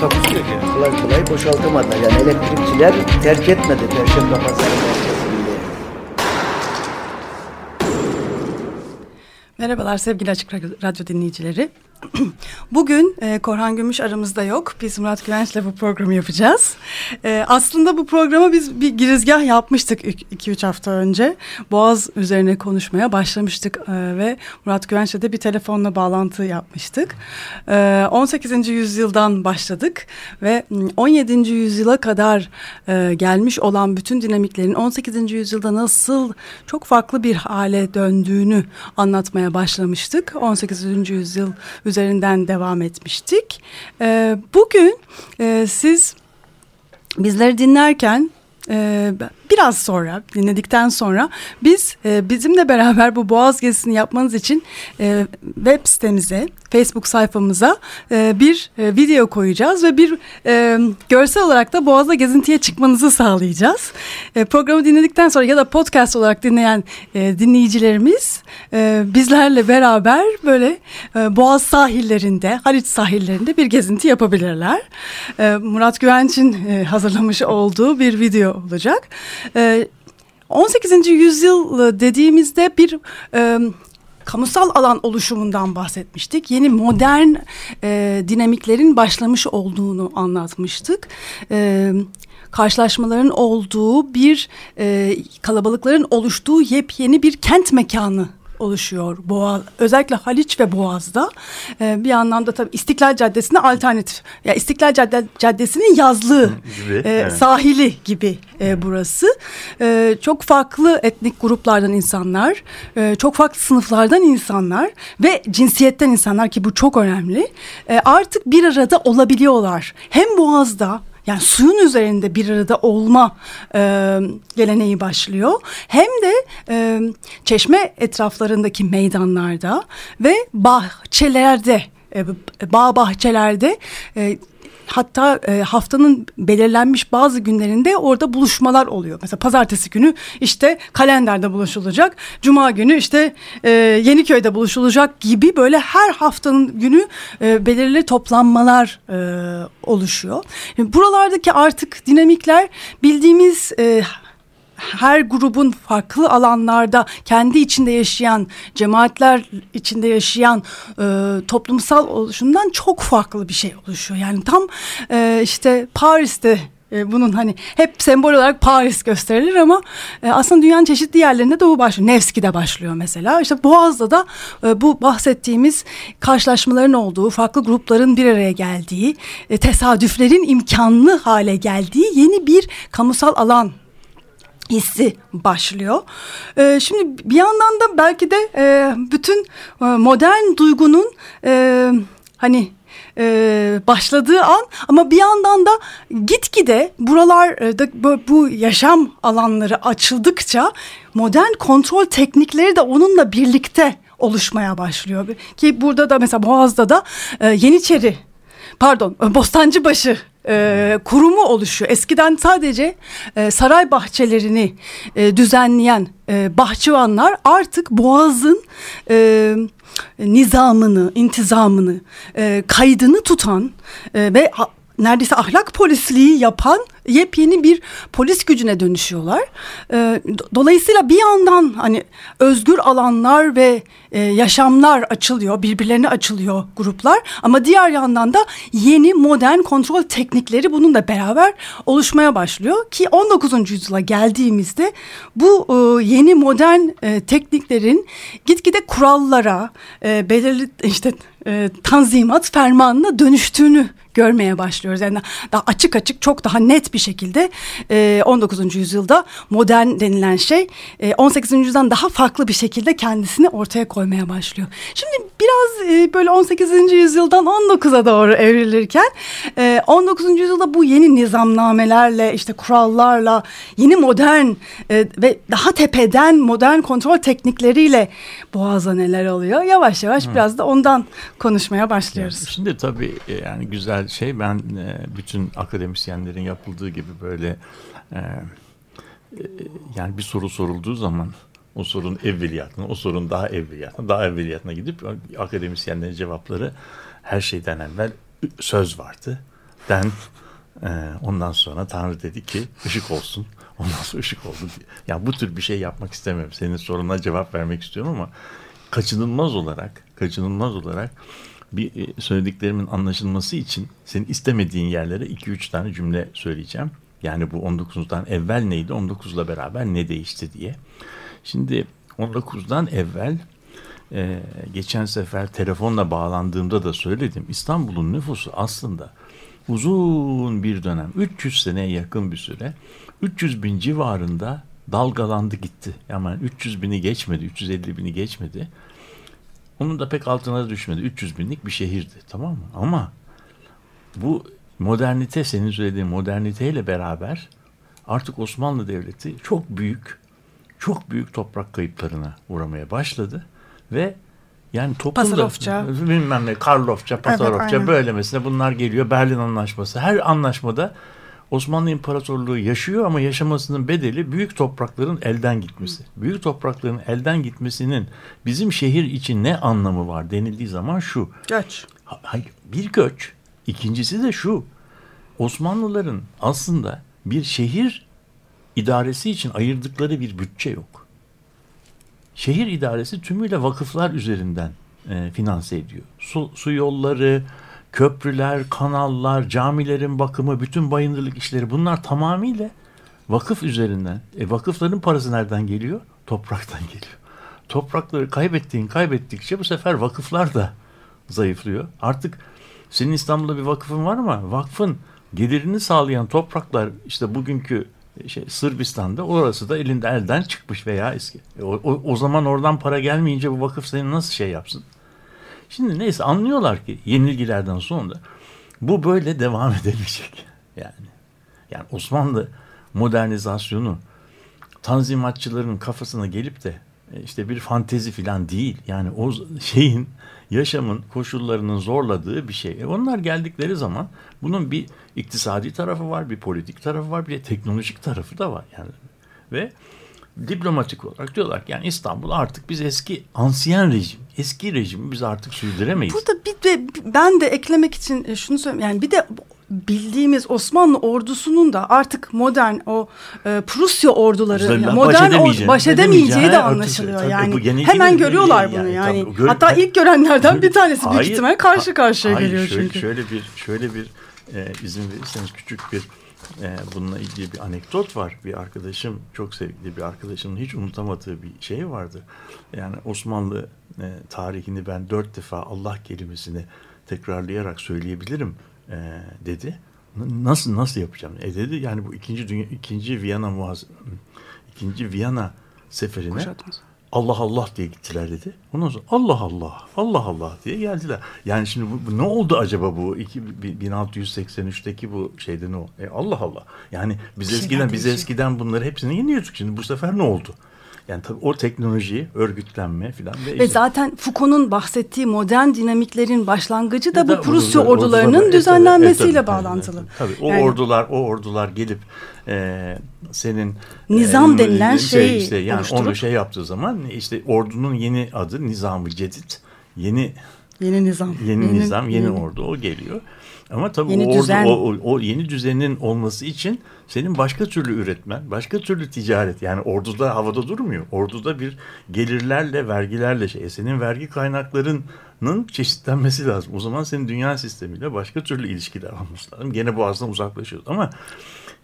Takusu yok yani. kolay kolay boşaltamadılar. Yani elektrikçiler terk etmedi Perşembe Pazarı. Merhabalar sevgili Açık Radyo dinleyicileri. Bugün e, Korhan Gümüş aramızda yok. Biz Murat Güvenç'le bu programı yapacağız. E, aslında bu programa biz bir girizgah yapmıştık 2-3 hafta önce. Boğaz üzerine konuşmaya başlamıştık e, ve Murat Güvenç'le de bir telefonla bağlantı yapmıştık. E, 18. yüzyıldan başladık ve 17. yüzyıla kadar e, gelmiş olan bütün dinamiklerin 18. yüzyılda nasıl çok farklı bir hale döndüğünü anlatmaya başlamıştık. 18. yüzyıl üzerinden devam etmiştik. E, bugün e, siz bizleri dinlerken e, biraz sonra dinledikten sonra biz e, bizimle beraber bu Boğaz gezisini yapmanız için e, web sitemize Facebook sayfamıza e, bir e, video koyacağız ve bir e, görsel olarak da Boğaz'da gezintiye çıkmanızı sağlayacağız. E, programı dinledikten sonra ya da podcast olarak dinleyen e, dinleyicilerimiz e, bizlerle beraber böyle e, Boğaz sahillerinde, Haliç sahillerinde bir gezinti yapabilirler. E, Murat Güvenç'in e, hazırlamış olduğu bir video olacak. E, 18. yüzyıl dediğimizde bir e, kamusal alan oluşumundan bahsetmiştik. Yeni modern e, dinamiklerin başlamış olduğunu anlatmıştık. E, karşılaşmaların olduğu bir e, kalabalıkların oluştuğu yepyeni bir kent mekanı oluşuyor Boğaz özellikle Haliç ve Boğaz'da. Ee, bir anlamda tabii İstiklal Caddesi'ne alternatif ya yani İstiklal Cadde, Caddesi'nin yazlığı gibi, e, evet. sahili gibi e, burası. E, çok farklı etnik gruplardan insanlar e, çok farklı sınıflardan insanlar ve cinsiyetten insanlar ki bu çok önemli. E, artık bir arada olabiliyorlar. Hem Boğaz'da yani suyun üzerinde bir arada olma e, geleneği başlıyor. Hem de e, çeşme etraflarındaki meydanlarda ve bahçelerde e, bağ bahçelerde e, hatta e, haftanın belirlenmiş bazı günlerinde orada buluşmalar oluyor. Mesela pazartesi günü işte kalenderde buluşulacak. Cuma günü işte e, Yeniköy'de buluşulacak gibi böyle her haftanın günü e, belirli toplanmalar e, oluşuyor. Buralardaki artık dinamikler bildiğimiz e, her grubun farklı alanlarda kendi içinde yaşayan cemaatler içinde yaşayan e, toplumsal oluşumdan çok farklı bir şey oluşuyor. Yani tam e, işte Paris'te e, bunun hani hep sembol olarak Paris gösterilir ama e, aslında dünyanın çeşitli yerlerinde de bu başlıyor. Nevski'de başlıyor mesela. İşte Boğaz'da da e, bu bahsettiğimiz karşılaşmaların olduğu, farklı grupların bir araya geldiği, tesadüflerin imkanlı hale geldiği yeni bir kamusal alan hissi başlıyor. Ee, şimdi bir yandan da belki de e, bütün e, modern duygunun e, hani e, başladığı an ama bir yandan da gitgide buralarda bu, bu yaşam alanları açıldıkça modern kontrol teknikleri de onunla birlikte oluşmaya başlıyor. Ki burada da mesela Boğaz'da da e, Yeniçeri pardon Bostancıbaşı e, kurumu oluşuyor. Eskiden sadece e, saray bahçelerini e, düzenleyen e, bahçıvanlar artık Boğaz'ın e, nizamını, intizamını, e, kaydını tutan e, ve neredeyse ahlak polisliği yapan yepyeni bir polis gücüne dönüşüyorlar. E, dolayısıyla bir yandan hani özgür alanlar ve e, yaşamlar açılıyor, birbirlerine açılıyor gruplar. Ama diğer yandan da yeni modern kontrol teknikleri bununla beraber oluşmaya başlıyor. Ki 19. yüzyıla geldiğimizde bu e, yeni modern e, tekniklerin gitgide kurallara, e, belirli işte e, tanzimat fermanına dönüştüğünü görmeye başlıyoruz. Yani daha açık açık çok daha net bir şekilde e, 19. yüzyılda modern denilen şey e, 18. yüzyıldan daha farklı bir şekilde kendisini ortaya koymaya başlıyor. Şimdi biraz e, böyle 18. yüzyıldan 19'a doğru evrilirken e, 19. yüzyılda bu yeni nizamnamelerle işte kurallarla yeni modern e, ve daha tepeden modern kontrol teknikleriyle boğaza neler oluyor yavaş yavaş Hı. biraz da ondan konuşmaya başlıyoruz. Yani şimdi tabii e, yani güzel şey ben e, bütün akademisyenlerin yapıldığı gibi böyle e, yani bir soru sorulduğu zaman o sorunun evveliyatına, o sorun daha evveliyatına, daha evveliyatına gidip akademisyenlerin cevapları her şeyden evvel söz vardı. Den ondan sonra Tanrı dedi ki ışık olsun. Ondan sonra ışık oldu. Ya yani bu tür bir şey yapmak istemiyorum. Senin soruna cevap vermek istiyorum ama kaçınılmaz olarak, kaçınılmaz olarak bir e, söylediklerimin anlaşılması için senin istemediğin yerlere 2-3 tane cümle söyleyeceğim. Yani bu 19'dan evvel neydi, 19'la beraber ne değişti diye. Şimdi 19'dan evvel e, geçen sefer telefonla bağlandığımda da söyledim. İstanbul'un nüfusu aslında uzun bir dönem 300 seneye yakın bir süre 300 bin civarında dalgalandı gitti. Yani 300 bini geçmedi, 350 bini geçmedi. Onun da pek altına düşmedi. 300 binlik bir şehirdi tamam mı? Ama bu modernite senin söylediğin moderniteyle beraber artık Osmanlı Devleti çok büyük çok büyük toprak kayıplarına uğramaya başladı ve yani toplumda Pasarofça. bilmem ne Karlofça, Pasarofça evet, böyle mesela bunlar geliyor. Berlin Anlaşması. Her anlaşmada Osmanlı İmparatorluğu yaşıyor ama yaşamasının bedeli büyük toprakların elden gitmesi. Büyük toprakların elden gitmesinin bizim şehir için ne anlamı var denildiği zaman şu. Göç. Hayır, bir göç. İkincisi de şu. Osmanlıların aslında bir şehir idaresi için ayırdıkları bir bütçe yok. Şehir idaresi tümüyle vakıflar üzerinden e, finanse ediyor. Su, su yolları, köprüler, kanallar, camilerin bakımı, bütün bayındırlık işleri bunlar tamamıyla vakıf üzerinden. E vakıfların parası nereden geliyor? Topraktan geliyor. Toprakları kaybettiğin kaybettikçe bu sefer vakıflar da zayıflıyor. Artık senin İstanbul'da bir vakıfın var ama vakfın gelirini sağlayan topraklar işte bugünkü şey Sırbistan'da orası da elinde elden çıkmış veya eski. E, o, o, o zaman oradan para gelmeyince bu vakıf senin nasıl şey yapsın? Şimdi neyse anlıyorlar ki yenilgilerden sonra bu böyle devam edemeyecek. Yani yani Osmanlı modernizasyonu tanzimatçıların kafasına gelip de e, işte bir fantezi falan değil. Yani o şeyin yaşamın koşullarının zorladığı bir şey. E onlar geldikleri zaman bunun bir iktisadi tarafı var, bir politik tarafı var, bir de teknolojik tarafı da var. Yani ve diplomatik olarak diyorlar ki yani İstanbul artık biz eski ansiyen rejim, eski rejimi biz artık sürdüremeyiz. Burada bir de ben de eklemek için e, şunu söyleyeyim yani bir de bildiğimiz Osmanlı ordusunun da artık modern o e, Prusya orduları yani modern baş, baş edemeyeceği de anlaşılıyor tabii, yani. Hemen görüyorlar bunu yani. yani. Tabii, Hatta ilk görenlerden bir tanesi hayır, büyük ihtimal karşı karşıya hayır, geliyor şöyle, çünkü. Şöyle bir şöyle bir e, izin verirseniz küçük bir e, bununla ilgili bir anekdot var. Bir arkadaşım, çok sevgili bir arkadaşımın hiç unutamadığı bir şey vardı. Yani Osmanlı e, tarihini ben dört defa Allah kelimesini tekrarlayarak söyleyebilirim e, dedi. Nasıl nasıl yapacağım? E dedi yani bu ikinci dünya ikinci Viyana muhaz ikinci Viyana seferine Kuşatmaz. Allah Allah diye gittiler dedi. Ondan sonra Allah Allah, Allah Allah diye geldiler. Yani şimdi bu, bu ne oldu acaba bu 1683'teki bu şeyde ne oldu? E Allah Allah. Yani biz eskiden biz eskiden bunları hepsini yeniyorduk. Şimdi bu sefer ne oldu? Yani tabii o teknoloji, örgütlenme filan. Ve, ve işte, zaten Foucault'un bahsettiği modern dinamiklerin başlangıcı da, da bu Prusya ordularının ordular, düzenlenmesiyle e, tabii, bağlantılı. Tabii, tabii. o yani, ordular, o ordular gelip e, senin nizam e, denilen şey, şey işte yani oluşturup, onu şey yaptığı zaman işte ordunun yeni adı Nizam-ı Cedid. Yeni yeni nizam. Yeni, yeni nizam, yeni, yeni ordu o geliyor. Ama tabii yeni o, ordu, o, o, o yeni düzenin olması için senin başka türlü üretmen, başka türlü ticaret. Yani orduda havada durmuyor. Orduda bir gelirlerle, vergilerle şey. Senin vergi kaynaklarının çeşitlenmesi lazım. O zaman senin dünya sistemiyle başka türlü ilişkiler olması lazım. Gene boğazdan uzaklaşıyoruz. Ama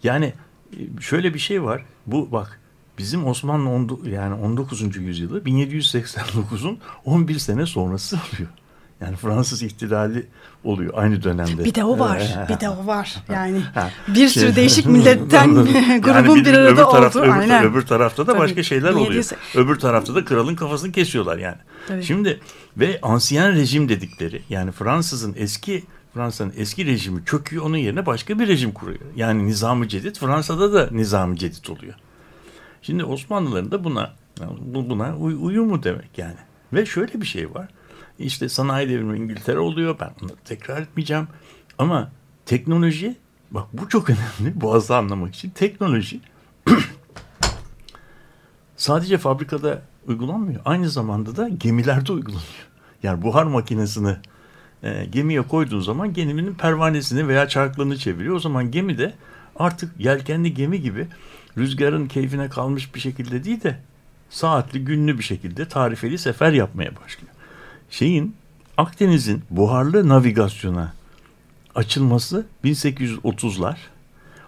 yani e, şöyle bir şey var. Bu bak bizim Osmanlı on, yani 19. yüzyılı 1789'un 11 sene sonrası oluyor. Yani Fransız ihtilali oluyor aynı dönemde. Bir de o var. Bir de o var. Yani bir sürü Şey- değişik milletten Yani grubun bir arada öbür taraf- olduğu. Öbür, Aynen. öbür tarafta da Tabii. başka şeyler oluyor. 1700 Öbür tarafta da kralın kafasını kesiyorlar yani. Tabii. Şimdi ve ansiyen rejim dedikleri yani Fransızın eski Fransa'nın eski rejimi çöküyor onun yerine başka bir rejim kuruyor. Yani nizam-ı cedid Fransa'da da nizam-ı cedid oluyor. Şimdi Osmanlıların da buna bu- buna uy- uyumu demek yani. Ve şöyle bir şey var. İşte sanayi devrimi İngiltere oluyor. Ben bunu tekrar etmeyeceğim. Ama teknoloji bak bu çok önemli. Boğaz'ı anlamak için teknoloji sadece fabrikada uygulanmıyor. Aynı zamanda da gemilerde uygulanıyor. Yani buhar makinesini e, gemiye koyduğun zaman geminin pervanesini veya çarklarını çeviriyor. O zaman gemi de artık yelkenli gemi gibi rüzgarın keyfine kalmış bir şekilde değil de saatli günlü bir şekilde tarifeli sefer yapmaya başlıyor. Şeyin Akdeniz'in buharlı navigasyona açılması 1830'lar.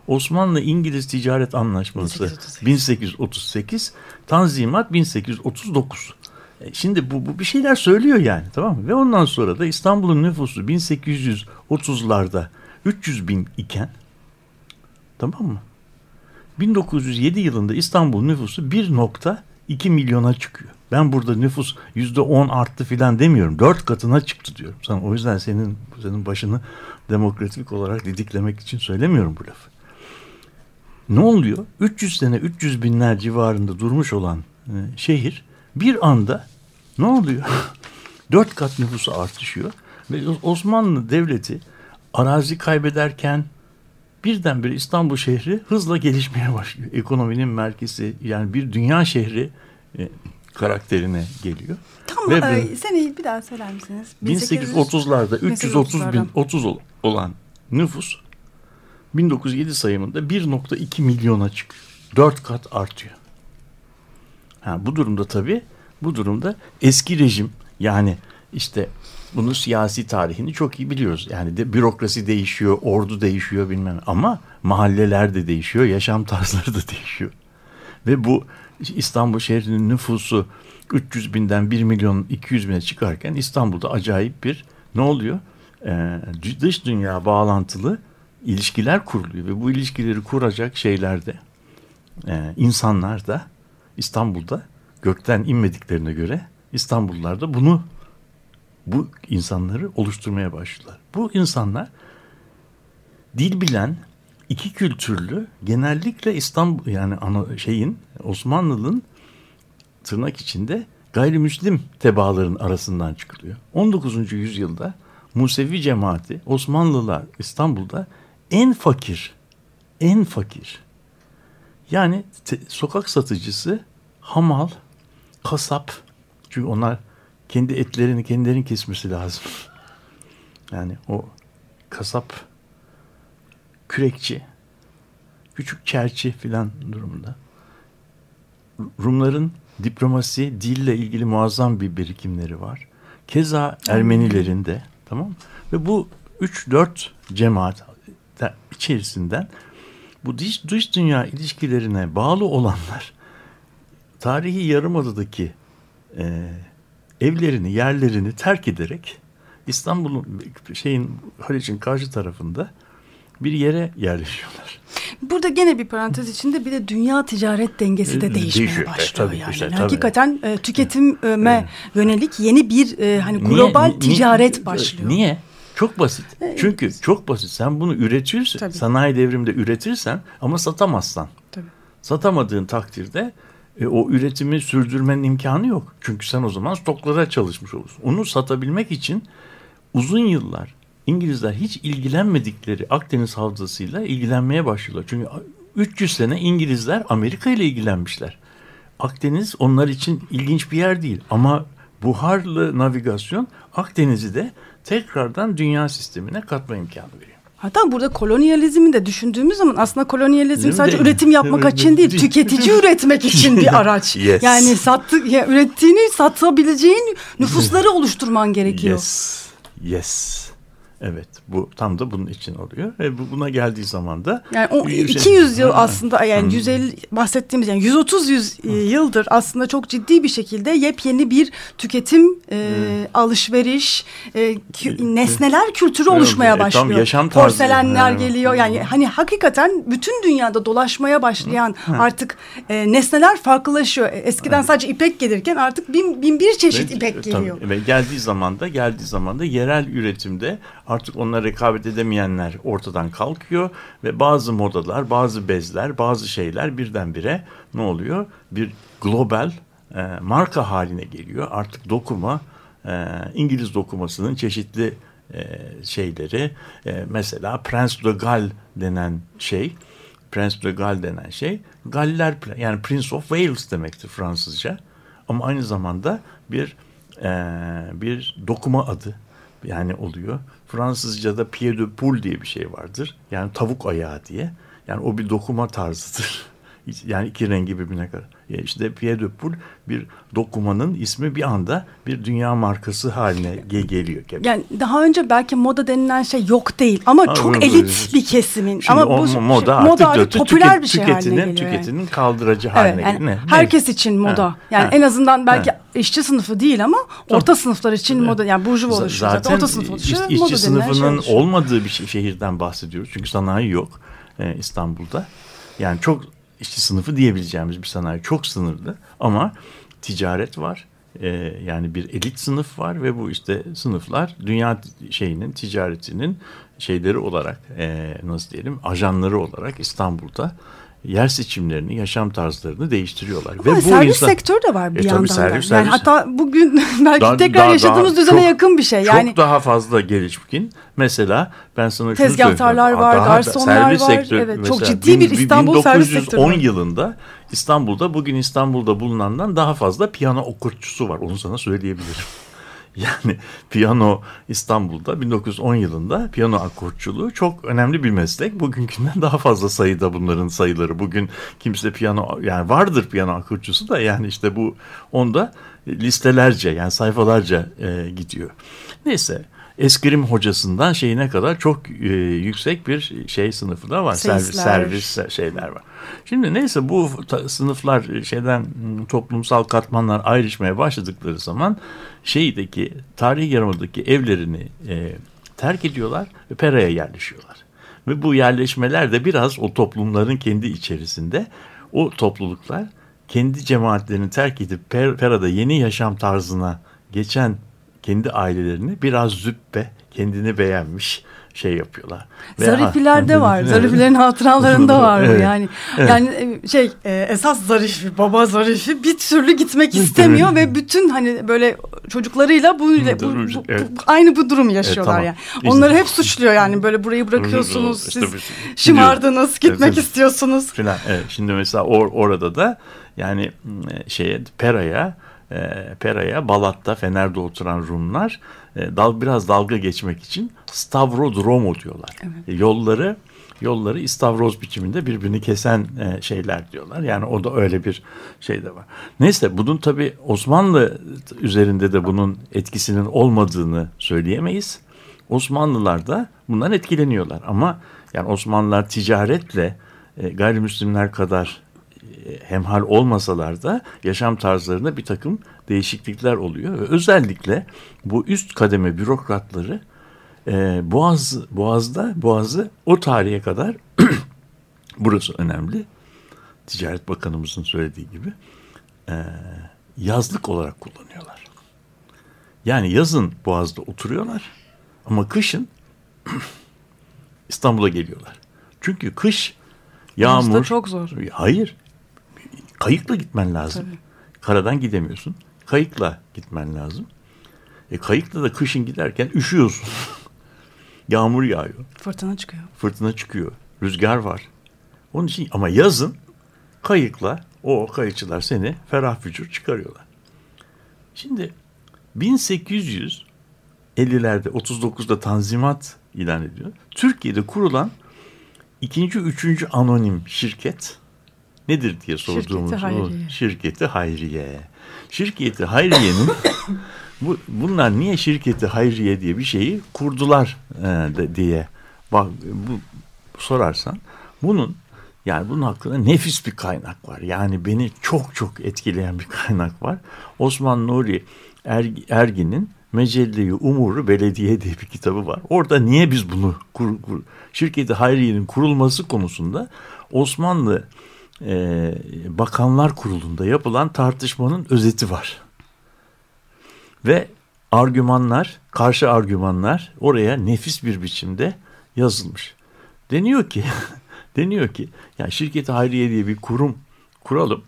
Osmanlı İngiliz Ticaret Anlaşması 1838. 1838, Tanzimat 1839. E, Şimdi bu, bu bir şeyler söylüyor yani tamam mı? Ve ondan sonra da İstanbul'un nüfusu 1830'larda 300 bin iken tamam mı? 1907 yılında İstanbul nüfusu 1.2 milyona çıkıyor. Ben burada nüfus %10 arttı filan demiyorum. Dört katına çıktı diyorum. Sana o yüzden senin senin başını demokratik olarak didiklemek için söylemiyorum bu lafı. Ne oluyor? 300 sene 300 binler civarında durmuş olan e, şehir bir anda ne oluyor? Dört kat nüfusu artışıyor ve Osmanlı Devleti arazi kaybederken birdenbire İstanbul şehri hızla gelişmeye başlıyor. Ekonominin merkezi yani bir dünya şehri e, karakterine geliyor. Tam Ve e, seneyi bir daha söyler misiniz? 1830'larda 330 bin 1830'lardan. 30 ol- olan nüfus 1907 sayımında 1.2 milyona çıkıyor. 4 kat artıyor. Ha, bu durumda tabii bu durumda eski rejim yani işte bunu siyasi tarihini çok iyi biliyoruz. Yani de bürokrasi değişiyor, ordu değişiyor bilmem ama mahalleler de değişiyor, yaşam tarzları da değişiyor. Ve bu İstanbul şehrinin nüfusu 300 binden 1 milyon 200 bine çıkarken İstanbul'da acayip bir ne oluyor? Ee, dış dünya bağlantılı ilişkiler kuruluyor ve bu ilişkileri kuracak şeylerde e, insanlar da İstanbul'da gökten inmediklerine göre İstanbullular da bunu bu insanları oluşturmaya başladılar. Bu insanlar dil bilen iki kültürlü genellikle İstanbul yani ana şeyin Osmanlı'nın tırnak içinde gayrimüslim tebaaların arasından çıkılıyor. 19. yüzyılda Musevi cemaati Osmanlılar İstanbul'da en fakir en fakir yani te- sokak satıcısı, hamal, kasap çünkü onlar kendi etlerini kendilerinin kesmesi lazım. Yani o kasap kürekçi, küçük çerçi filan durumda. Rumların diplomasi, dille ilgili muazzam bir birikimleri var. Keza Ermenilerin de tamam? Ve bu 3-4 cemaat de- içerisinden bu dış, dış dünya ilişkilerine bağlı olanlar tarihi yarımadadaki e, evlerini, yerlerini terk ederek İstanbul'un şeyin Haliç'in karşı tarafında bir yere yerleşiyorlar. Burada gene bir parantez içinde bir de dünya ticaret dengesi de Ee, değişmeye değişiyor. E, başlıyor tabii, yani. işte, tabii. Hakikaten e, tüketime yönelik yeni bir e, hani Niye- global ni- ticaret ni- başlıyor. Niye? Çok basit. Çünkü çok basit. Sen bunu üretirsen, Tabii. sanayi devrimde üretirsen ama satamazsan. Tabii. Satamadığın takdirde e, o üretimi sürdürmenin imkanı yok. Çünkü sen o zaman stoklara çalışmış olursun. Onu satabilmek için uzun yıllar İngilizler hiç ilgilenmedikleri Akdeniz havzasıyla ilgilenmeye başlıyorlar. Çünkü 300 sene İngilizler Amerika ile ilgilenmişler. Akdeniz onlar için ilginç bir yer değil ama buharlı navigasyon Akdeniz'i de tekrardan dünya sistemine katma imkanı veriyor. Hatta burada kolonyalizmi de düşündüğümüz zaman aslında kolonyalizm Değil mi? sadece Değil. üretim yapmak için değil, tüketici üretmek için bir araç. Yes. Yani sattı, ya ürettiğini satabileceğin nüfusları oluşturman gerekiyor. Yes. Yes. Evet bu tam da bunun için oluyor. Ve bu, buna geldiği zaman da Yani o şey- 200 yıl Ha. aslında yani 150 bahsettiğimiz yani 130 yüz e, yıldır aslında çok ciddi bir şekilde yepyeni bir tüketim, e, alışveriş, e, kü- nesneler kültürü oluşmaya e, tam başlıyor. yaşam tarzı. Porselenler Ha. geliyor. Yani hani hakikaten bütün dünyada dolaşmaya başlayan artık e, nesneler farklılaşıyor. E, Eskiden sadece ipek gelirken artık bin, bin bir çeşit Ve- ipek tabii, geliyor. ve geldiği zaman da geldiği zaman da yerel üretimde artık onlara rekabet edemeyenler ortadan kalkıyor ve bazı modalar, bazı bezler, bazı şeyler birdenbire ne oluyor? Bir global e, marka haline geliyor. Artık dokuma e, İngiliz dokumasının çeşitli e, şeyleri e, mesela Prince de Galles denen şey Prince de Galles denen şey Galler yani Prince of Wales demektir Fransızca. Ama aynı zamanda bir e, bir dokuma adı yani oluyor. Fransızca'da pied de poule diye bir şey vardır. Yani tavuk ayağı diye. Yani o bir dokuma tarzıdır. Yani iki rengi birbirine kadar. Yani işte pied de poule bir dokumanın ismi bir anda bir dünya markası haline ge- geliyor. Yani daha önce belki moda denilen şey yok değil ama Ha, çok öyle elit böyle. bir kesimin. Şimdi ama bu mo- moda şey- artık, artık tüket- popüler bir şey tüketinin, haline geliyor. yani. Tüketinin kaldırıcı haline Evet, yani geliyor. Herkes için moda. Ha, Yani ha. en azından belki Ha. işçi sınıfı değil ama orta sınıflar için moda. Yani burjuva oluşuyor zaten. Orta sınıf oluşuyor. iş- moda işçi şey sınıfının oluşuyor. olmadığı bir şey- şehirden bahsediyoruz. Çünkü sanayi yok e, İstanbul'da. Yani çok işçi sınıfı diyebileceğimiz bir sanayi çok sınırlı ama ticaret var. E, yani bir elit sınıf var ve bu işte sınıflar dünya şeyinin ticaretinin şeyleri olarak e, nasıl diyelim ajanları olarak İstanbul'da yer seçimlerini, yaşam tarzlarını değiştiriyorlar. Ama bu servis insan- sektörü de var bir E, tabii yandan da. servis- Yani servis- hatta bugün belki Daha- tekrar daha- yaşadığımız daha düzene çok- yakın bir şey. Yani Çok daha fazla gelişkin. Mesela ben sana şunu Tezgahtarlar var, Daha da garsonlar servis var. sektörü- Evet, çok mesela ciddi bir İstanbul servis 1910 sektörü var. yılında İstanbul'da bugün İstanbul'da bulunandan daha fazla piyano okutçusu var. Onu sana söyleyebilirim. Yani piyano İstanbul'da 1910 yılında piyano akortçuluğu çok önemli bir meslek. Bugünkünden daha fazla sayıda bunların sayıları. Bugün kimse piyano yani vardır piyano akortçusu da yani işte bu onda listelerce yani sayfalarca e, gidiyor. Neyse eskrim hocasından şeyine kadar çok e, yüksek bir şey sınıfı da var. Servis, servis şeyler var. Şimdi neyse bu sınıflar şeyden m, toplumsal katmanlar ayrışmaya başladıkları zaman şeydeki tarihi yarımadaki evlerini e, terk ediyorlar ve Pera'ya yerleşiyorlar. Ve bu yerleşmeler de biraz o toplumların kendi içerisinde o topluluklar kendi cemaatlerini terk edip Per- Pera'da yeni yaşam tarzına geçen kendi ailelerini biraz züppe kendini beğenmiş şey yapıyorlar. Ve- Zarifiler var. Evet. Zarifilerin hatıralarında var bu Evet. yani. Yani e, şey e, esas zarifi, baba zarifi bir türlü gitmek istemiyor ve bütün hani böyle çocuklarıyla bu, bu, bu- bu- Evet. aynı bu durumu yaşıyorlar tamam. yani. İşte- Onları hep suçluyor yani böyle burayı bırakıyorsunuz İşte siz biz- şımardınız gitmek Evet. istiyorsunuz. Filan. Evet, şimdi mesela or, orada da yani e, şeye Pera'ya e, Pera'ya Balat'ta Fener'de oturan Rumlar e, dal biraz dalga geçmek için Stavrodromo diyorlar. E, Yolları yolları istavroz biçiminde birbirini kesen e, şeyler diyorlar. Yani o da öyle bir şey de var. Neyse bunun tabi Osmanlı üzerinde de bunun etkisinin olmadığını söyleyemeyiz. Osmanlılar da bundan etkileniyorlar ama yani Osmanlılar ticaretle e, gayrimüslimler kadar hemhal olmasalar da yaşam tarzlarında bir takım değişiklikler oluyor. Ve özellikle bu üst kademe bürokratları e, Boğaz, Boğaz'da Boğaz'ı o tarihe kadar burası önemli. Ticaret Bakanımızın söylediği gibi e, yazlık olarak kullanıyorlar. Yani yazın Boğaz'da oturuyorlar ama kışın İstanbul'a geliyorlar. Çünkü kış Boğaz'da yağmur çok zor. Hayır. Kayıkla gitmen lazım. Tabii. Karadan gidemiyorsun. Kayıkla gitmen lazım. E kayıkla da kışın giderken üşüyorsun. Yağmur yağıyor. Fırtına çıkıyor. Fırtına çıkıyor. Rüzgar var. Onun için ama yazın kayıkla o kayıkçılar seni ferah fücur çıkarıyorlar. Şimdi 1850'lerde 39'da Tanzimat ilan ediyor. Türkiye'de kurulan ikinci, üçüncü anonim şirket nedir diye sorduğumuz Şirketi Hayriye. Şirketi Hayriye. Şirketi Hayriye'nin Bu, bunlar niye şirketi hayriye diye bir şeyi kurdular e, de, diye bak bu sorarsan bunun yani bunun hakkında nefis bir kaynak var. Yani beni çok çok etkileyen bir kaynak var. Osman Nuri Ergin'in Mecelle-i Umuru Belediye diye bir kitabı var. Orada niye biz bunu kur, kur, şirketi Hayriye'nin kurulması konusunda Osmanlı e, Bakanlar Kurulu'nda yapılan tartışmanın özeti var. Ve argümanlar, karşı argümanlar oraya nefis bir biçimde yazılmış. Deniyor ki, deniyor ki yani şirketi Hayriye diye bir kurum kuralım.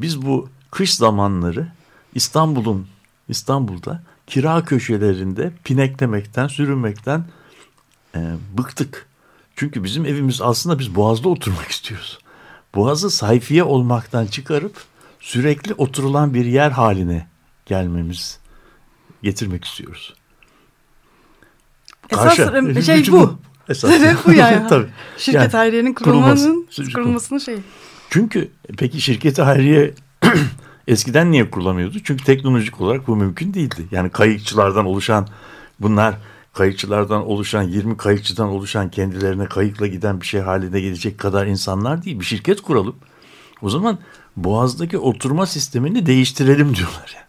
Biz bu kış zamanları İstanbul'un İstanbul'da kira köşelerinde pineklemekten, sürünmekten e, bıktık. Çünkü bizim evimiz aslında biz Boğaz'da oturmak istiyoruz. Boğaz'ı sayfiye olmaktan çıkarıp sürekli oturulan bir yer haline gelmemiz, getirmek istiyoruz. Esas Karşı, şey bu. Esas. Sebep bu yani. Tabii. Şirket yani, Hayriye'nin kurulmasının, kurulmasının şeyi. Çünkü peki şirketi Hayriye eskiden niye kurulamıyordu? Çünkü teknolojik olarak bu mümkün değildi. Yani kayıkçılardan oluşan bunlar kayıkçılardan oluşan 20 kayıkçıdan oluşan kendilerine kayıkla giden bir şey haline gelecek kadar insanlar değil. Bir şirket kuralım. O zaman Boğaz'daki oturma sistemini değiştirelim diyorlar. Yani.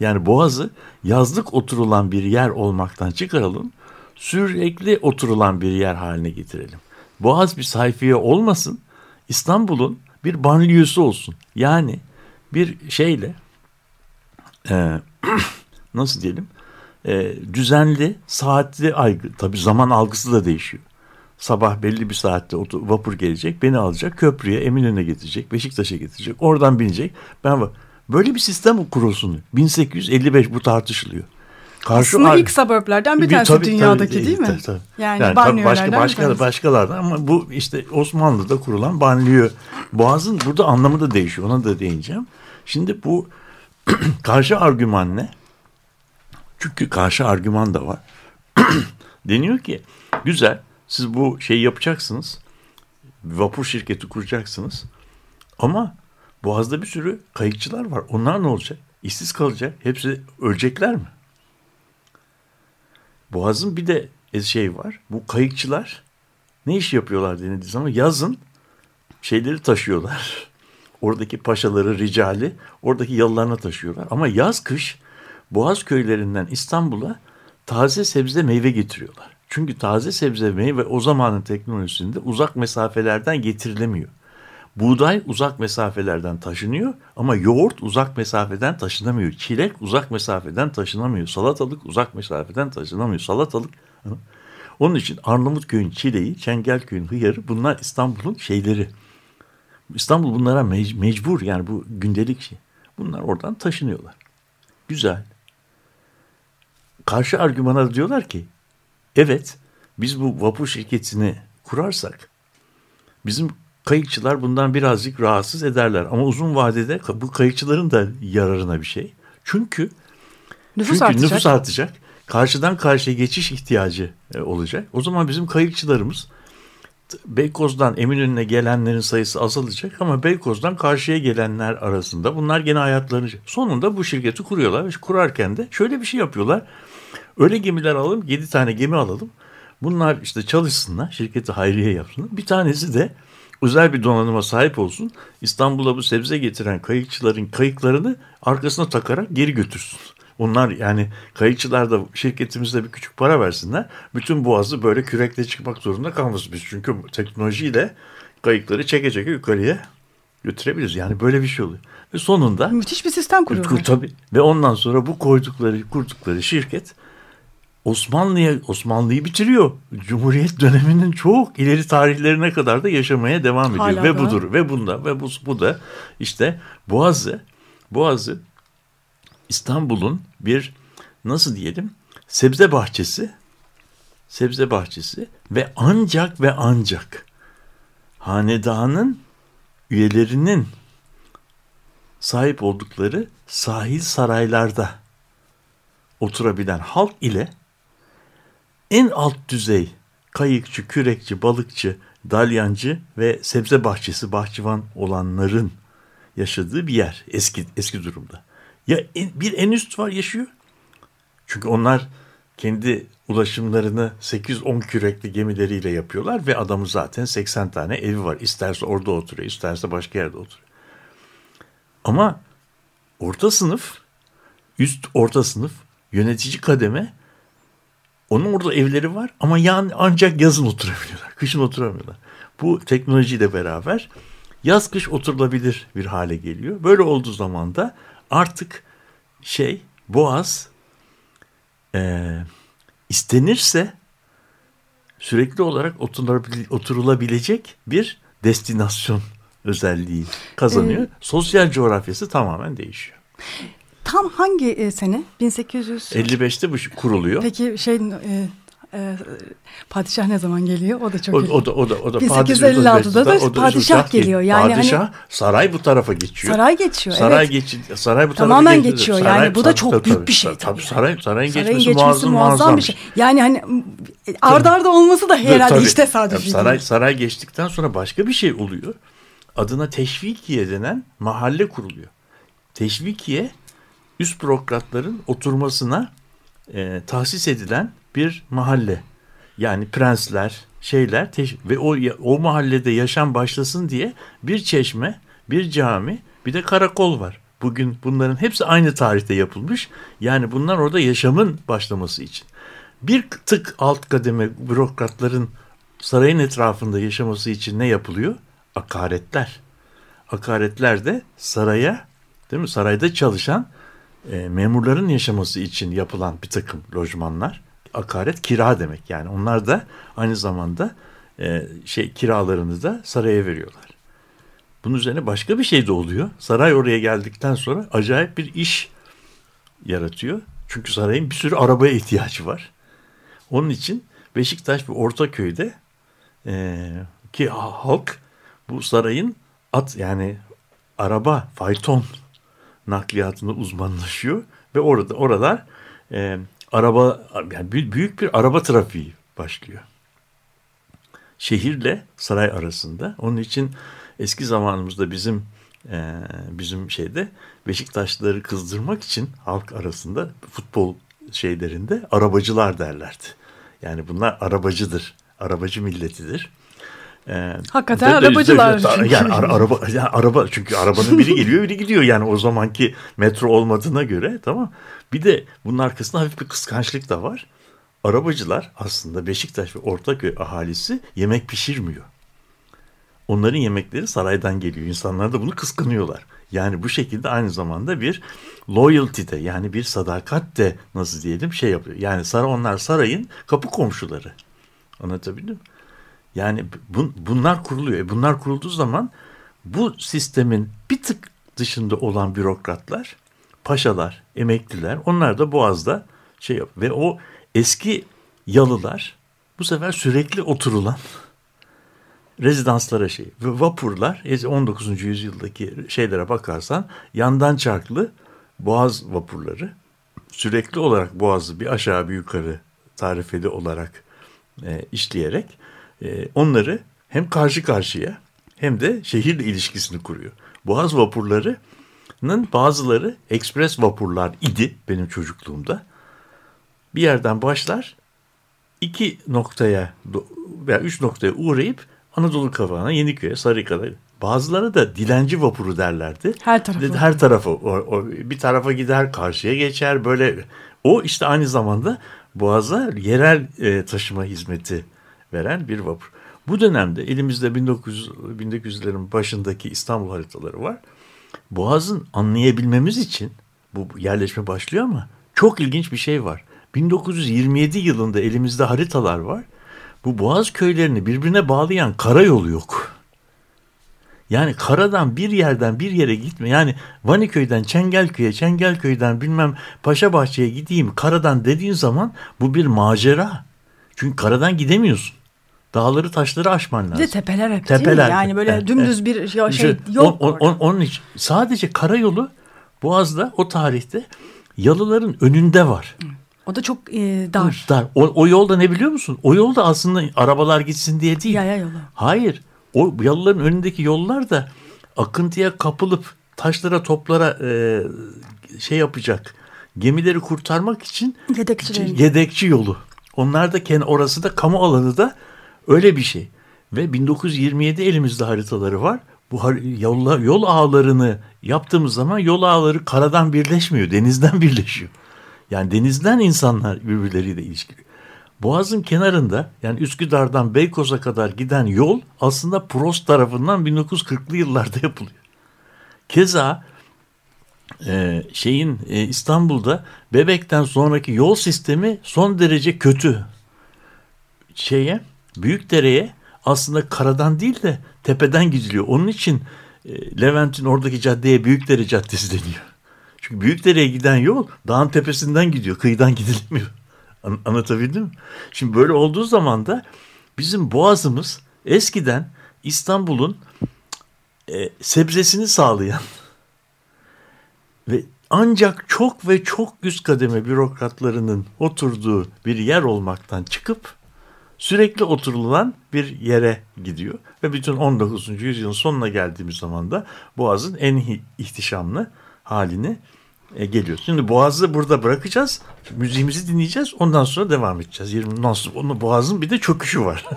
Yani Boğaz'ı yazlık oturulan bir yer olmaktan çıkaralım. Sürekli oturulan bir yer haline getirelim. Boğaz bir sayfiye olmasın. İstanbul'un bir banliyösü olsun. Yani bir şeyle e, nasıl diyelim e, düzenli saatli aygı tabi zaman algısı da değişiyor. Sabah belli bir saatte vapur gelecek beni alacak köprüye Eminönü'ne getirecek Beşiktaş'a getirecek oradan binecek ben Böyle bir sistem kurulsun. 1855 bu tartışılıyor. Karşı Aslında ilk suburblerden bir tanesi tabii, dünyadaki tabii, değil mi? Tabii, tabii. Yani, yani tabii başka başka başkalardan ama bu işte Osmanlı'da kurulan banliyö. Boğaz'ın burada anlamı da değişiyor. Ona da değineceğim. Şimdi bu karşı argüman ne? Çünkü karşı argüman da var. Deniyor ki güzel siz bu şeyi yapacaksınız. Vapur şirketi kuracaksınız. Ama Boğaz'da bir sürü kayıkçılar var. Onlar ne olacak? İşsiz kalacak. Hepsi ölecekler mi? Boğaz'ın bir de şey var. Bu kayıkçılar ne iş yapıyorlar denildiği zaman yazın şeyleri taşıyorlar. Oradaki paşaları, ricali oradaki yalılarına taşıyorlar. Ama yaz kış Boğaz köylerinden İstanbul'a taze sebze meyve getiriyorlar. Çünkü taze sebze meyve o zamanın teknolojisinde uzak mesafelerden getirilemiyor. Buğday uzak mesafelerden taşınıyor ama yoğurt uzak mesafeden taşınamıyor. Çilek uzak mesafeden taşınamıyor. Salatalık uzak mesafeden taşınamıyor. Salatalık onun için Arnavutköy'ün çileği, Çengelköy'ün hıyarı bunlar İstanbul'un şeyleri. İstanbul bunlara mec- mecbur yani bu gündelik şey. Bunlar oradan taşınıyorlar. Güzel. Karşı argümana diyorlar ki evet biz bu vapur şirketini kurarsak bizim kayıkçılar bundan birazcık rahatsız ederler. Ama uzun vadede bu kayıkçıların da yararına bir şey. Çünkü nüfus çünkü artacak. nüfus artacak. Karşıdan karşıya geçiş ihtiyacı e, olacak. O zaman bizim kayıkçılarımız Beykoz'dan Eminönü'ne gelenlerin sayısı azalacak ama Beykoz'dan karşıya gelenler arasında bunlar gene hayatlarını sonunda bu şirketi kuruyorlar ve kurarken de şöyle bir şey yapıyorlar. Öyle gemiler alalım, 7 tane gemi alalım. Bunlar işte çalışsınlar, şirketi hayriye yapsınlar. Bir tanesi de özel bir donanıma sahip olsun. İstanbul'a bu sebze getiren kayıkçıların kayıklarını arkasına takarak geri götürsün. Onlar yani kayıkçılar da şirketimizde bir küçük para versinler. Bütün boğazı böyle kürekle çıkmak zorunda kalmasın biz. Çünkü teknolojiyle kayıkları çeke çeke yukarıya götürebiliriz. Yani böyle bir şey oluyor. Ve sonunda müthiş bir sistem kuruyorlar. Tabii. Ve ondan sonra bu koydukları, kurdukları şirket Osmanlı'ya Osmanlı'yı bitiriyor. Cumhuriyet döneminin çok ileri tarihlerine kadar da yaşamaya devam ediyor Hala ve da. budur ve bunda ve bu bu da işte Boğazı Boğazı İstanbul'un bir nasıl diyelim sebze bahçesi sebze bahçesi ve ancak ve ancak hanedanın üyelerinin sahip oldukları sahil saraylarda oturabilen halk ile en alt düzey kayıkçı, kürekçi, balıkçı, dalyancı ve sebze bahçesi, bahçıvan olanların yaşadığı bir yer eski eski durumda. Ya en- bir en üst var yaşıyor. Çünkü onlar kendi ulaşımlarını 8-10 kürekli gemileriyle yapıyorlar ve adamın zaten 80 tane evi var. İsterse orada oturuyor, isterse başka yerde oturuyor. Ama orta sınıf, üst orta sınıf, yönetici kademe onun orada evleri var ama yani ancak yazın oturabiliyorlar. Kışın oturamıyorlar. Bu teknolojiyle beraber yaz kış oturulabilir bir hale geliyor. Böyle olduğu zaman da artık şey Boğaz e, istenirse sürekli olarak oturulabil- oturulabilecek bir destinasyon özelliği kazanıyor. Sosyal coğrafyası tamamen değişiyor. Tam hangi e, sene? 1800. 55'te bu kuruluyor. Peki şey e, e, padişah ne zaman geliyor? O da çok O, ilginç. o da o da o da 1856'da da o padişah gel- geliyor. Yani padişah hani- saray bu tarafa geçiyor. Saray geçiyor. Saray evet. geçi saray bu tarafa Tamamen geçiyor. geçiyor. Saray- Yani bu da çok tabii, büyük tabii. bir şey Tabii, tabii. saray sarayın, Sarayın geçmesi, muazzam, muazzam bir şey. Yani hani arda arda olması da herhalde Tabii. hiç tesadüf Tabii, değil. Saray, saray geçtikten sonra başka bir şey oluyor. Adına Teşvikiye denen mahalle kuruluyor. Teşvikiye üst bürokratların oturmasına e, tahsis edilen bir mahalle. Yani prensler, şeyler ve o o mahallede yaşam başlasın diye bir çeşme, bir cami, bir de karakol var. Bugün bunların hepsi aynı tarihte yapılmış. Yani bunlar orada yaşamın başlaması için. Bir tık alt kademe bürokratların sarayın etrafında yaşaması için ne yapılıyor? Akaretler. Akaretler de saraya, değil mi? Sarayda çalışan e, memurların yaşaması için yapılan bir takım lojmanlar. Akaret kira demek yani. Onlar da aynı zamanda e, şey kiralarını da saraya veriyorlar. Bunun üzerine başka bir şey de oluyor. Saray oraya geldikten sonra acayip bir iş yaratıyor. Çünkü sarayın bir sürü arabaya ihtiyacı var. Onun için Beşiktaş ve Ortaköy'de e, ki halk bu sarayın at yani araba, fayton nakliyatında uzmanlaşıyor ve orada oralar e, araba yani bü- büyük bir araba trafiği başlıyor. Şehirle saray arasında. Onun için eski zamanımızda bizim e, bizim şeyde Beşiktaşlıları kızdırmak için halk arasında futbol şeylerinde arabacılar derlerdi. Yani bunlar arabacıdır. Arabacı milletidir. Ee, Hakikaten da- arabacılar da- çünkü. Yani ara- araba, yani araba çünkü arabanın biri geliyor biri gidiyor yani o zamanki metro olmadığına göre tamam. Bir de bunun arkasında hafif bir kıskançlık da var. Arabacılar aslında Beşiktaş ve Ortaköy ahalisi yemek pişirmiyor. Onların yemekleri saraydan geliyor. İnsanlar da bunu kıskanıyorlar. Yani bu şekilde aynı zamanda bir loyalty de yani bir sadakat de nasıl diyelim şey yapıyor. Yani saray, onlar sarayın kapı komşuları. Anlatabildim mi? Yani bun, bunlar kuruluyor. E bunlar kurulduğu zaman bu sistemin bir tık dışında olan bürokratlar, paşalar, emekliler onlar da Boğaz'da şey yap ve o eski yalılar bu sefer sürekli oturulan rezidanslara şey ve vapurlar 19. yüzyıldaki şeylere bakarsan yandan çarklı boğaz vapurları sürekli olarak boğazı bir aşağı bir yukarı tarifeli olarak e, işleyerek e, onları hem karşı karşıya hem de şehirle ilişkisini kuruyor. Boğaz vapurlarının bazıları ekspres vapurlar idi benim çocukluğumda. Bir yerden başlar iki noktaya veya üç noktaya uğrayıp Anadolu kavağına, Yeniköy'e, Sarıka'da bazıları da dilenci vapuru derlerdi. Her tarafı. Her tarafı. O, o, bir tarafa gider, karşıya geçer böyle. O işte aynı zamanda Boğaz'a yerel e, taşıma hizmeti veren bir vapur. Bu dönemde elimizde 1900 1900'lerin başındaki İstanbul haritaları var. Boğaz'ın anlayabilmemiz için bu yerleşme başlıyor ama çok ilginç bir şey var. 1927 yılında elimizde haritalar var. Bu Boğaz köylerini birbirine bağlayan karayolu yok. Yani karadan bir yerden bir yere gitme. Yani Vaniköy'den Çengelköy'e, Çengelköy'den bilmem Paşabahçe'ye gideyim karadan dediğin zaman bu bir macera. Çünkü karadan gidemiyorsun. Dağları taşları aşman lazım. Bir de tepeler hep değil mi? Tepeler. Yani böyle Evet, dümdüz evet. bir şey, İşte yok orada. on- onun için sadece karayolu Boğaz'da o tarihte yalıların önünde var. O da çok e, dar. Dar. O, o yolda ne biliyor musun? O yolda aslında arabalar gitsin diye değil. Yaya yolu. Hayır. O yalıların önündeki yollar da akıntıya kapılıp taşlara toplara e, şey yapacak gemileri kurtarmak için Yedekçilerin. yedekçi yolu. Onlar da ken- orası da kamu alanı da öyle bir şey. Ve 1927 elimizde haritaları var. Bu yolla, yol ağlarını yaptığımız zaman yol ağları karadan birleşmiyor, denizden birleşiyor. Yani denizden insanlar birbirleriyle ilişkili. Boğaz'ın kenarında yani Üsküdar'dan Beykoz'a kadar giden yol aslında Prost tarafından 1940'lı yıllarda yapılıyor. Keza e, şeyin e, İstanbul'da Bebek'ten sonraki yol sistemi son derece kötü. Şeye Büyükdere'ye aslında karadan değil de tepeden gidiliyor. Onun için e, Levent'in oradaki caddeye Büyükdere Caddesi deniyor. Çünkü Büyükdere'ye giden yol dağın tepesinden gidiyor. Kıyıdan gidilmiyor. An- anlatabildim mi? Şimdi böyle olduğu zaman da bizim boğazımız eskiden İstanbul'un e, sebzesini sağlayan ve ancak çok ve çok üst kademe bürokratlarının oturduğu bir yer olmaktan çıkıp sürekli oturulan bir yere gidiyor. Ve bütün 19. yüzyılın sonuna geldiğimiz zaman da Boğaz'ın en ihtişamlı halini e, geliyor. Şimdi Boğaz'ı burada bırakacağız. Müziğimizi dinleyeceğiz. Ondan sonra devam edeceğiz. 20 nasıl? Onu Boğaz'ın bir de çöküşü var.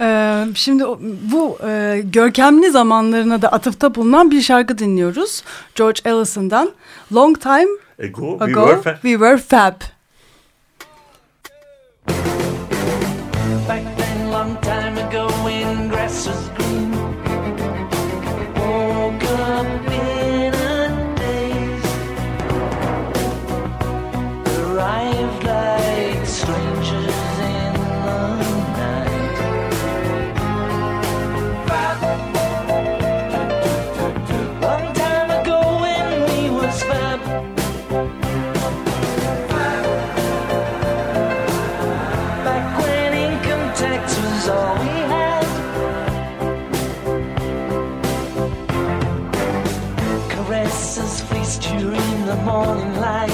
Ee, şimdi bu e, görkemli zamanlarına da atıfta bulunan bir şarkı dinliyoruz. George Ellison'dan Long Time Ago, we Ago were fa- We Were Fab. Morning light.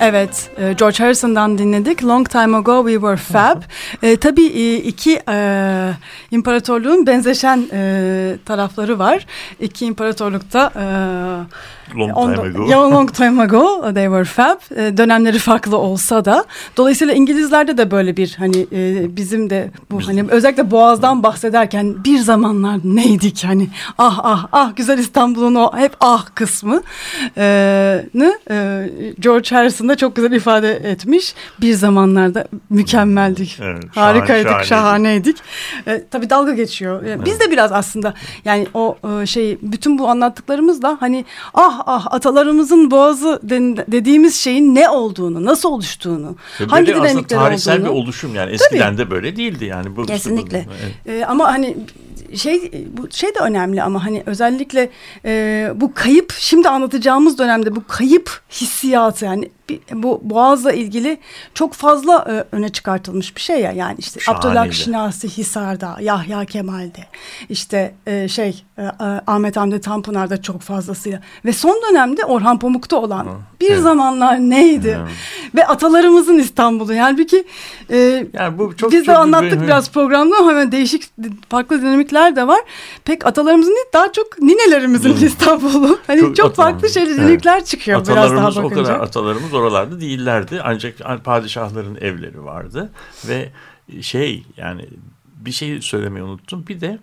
Evet, e, George Harrison'dan dinledik. Long Time Ago We Were Fab. E, tabii e, iki e, imparatorluğun benzeşen e, tarafları var. İki imparatorlukta e, Long on- time ago. Yeah, long time ago they were fab. E, dönemleri farklı olsa da. Dolayısıyla İngilizlerde de böyle bir hani e, bizim de bu hani özellikle Boğaz'dan bahsederken bir zamanlar neydik hani ah ah ah güzel İstanbul'un o hep ah kısmı e, nı, e, George Harrison'da aslında çok güzel ifade etmiş. Bir zamanlarda mükemmeldik. Evet, Harikaydık, şahane- şahaneydik. E, tabii dalga geçiyor. E, Biz de biraz aslında yani o e, şey bütün bu anlattıklarımızla hani ah ah atalarımızın boğazı dediğimiz şeyin ne olduğunu, nasıl oluştuğunu, Ve hangi dinamikler tarihsel olduğunu. bir oluşum yani eskiden de böyle değildi yani. Bu, Kesinlikle. Evet. Ee, ama hani şey bu şey de önemli ama hani özellikle e, bu kayıp şimdi anlatacağımız dönemde bu kayıp hissiyatı yani bu Boğaz'la ilgili çok fazla e, öne çıkartılmış bir şey ya yani işte Şahaneydi. Abdülhak Şinasi Hisar'da, Yahya Kemal'de işte e, şey e, Ahmet Hamdi Tanpınar'da çok fazlasıyla ve son dönemde Orhan Pamuk'ta olan bir evet. zamanlar neydi Evet. ve atalarımızın İstanbul'u yani bir ki e, Yani bu çok biz de çok anlattık bir- biraz programda ama hemen değişik farklı dinamikler de var. Pek atalarımızın değil daha çok ninelerimizin İstanbul'u. Hani çok, Çok farklı atalarımız, şeyler evet. dinamikler çıkıyor biraz daha Atalarımız o bakınca. kadar atalarımız oralarda değillerdi. Ancak padişahların evleri vardı ve şey yani bir şey söylemeyi unuttum. Bir de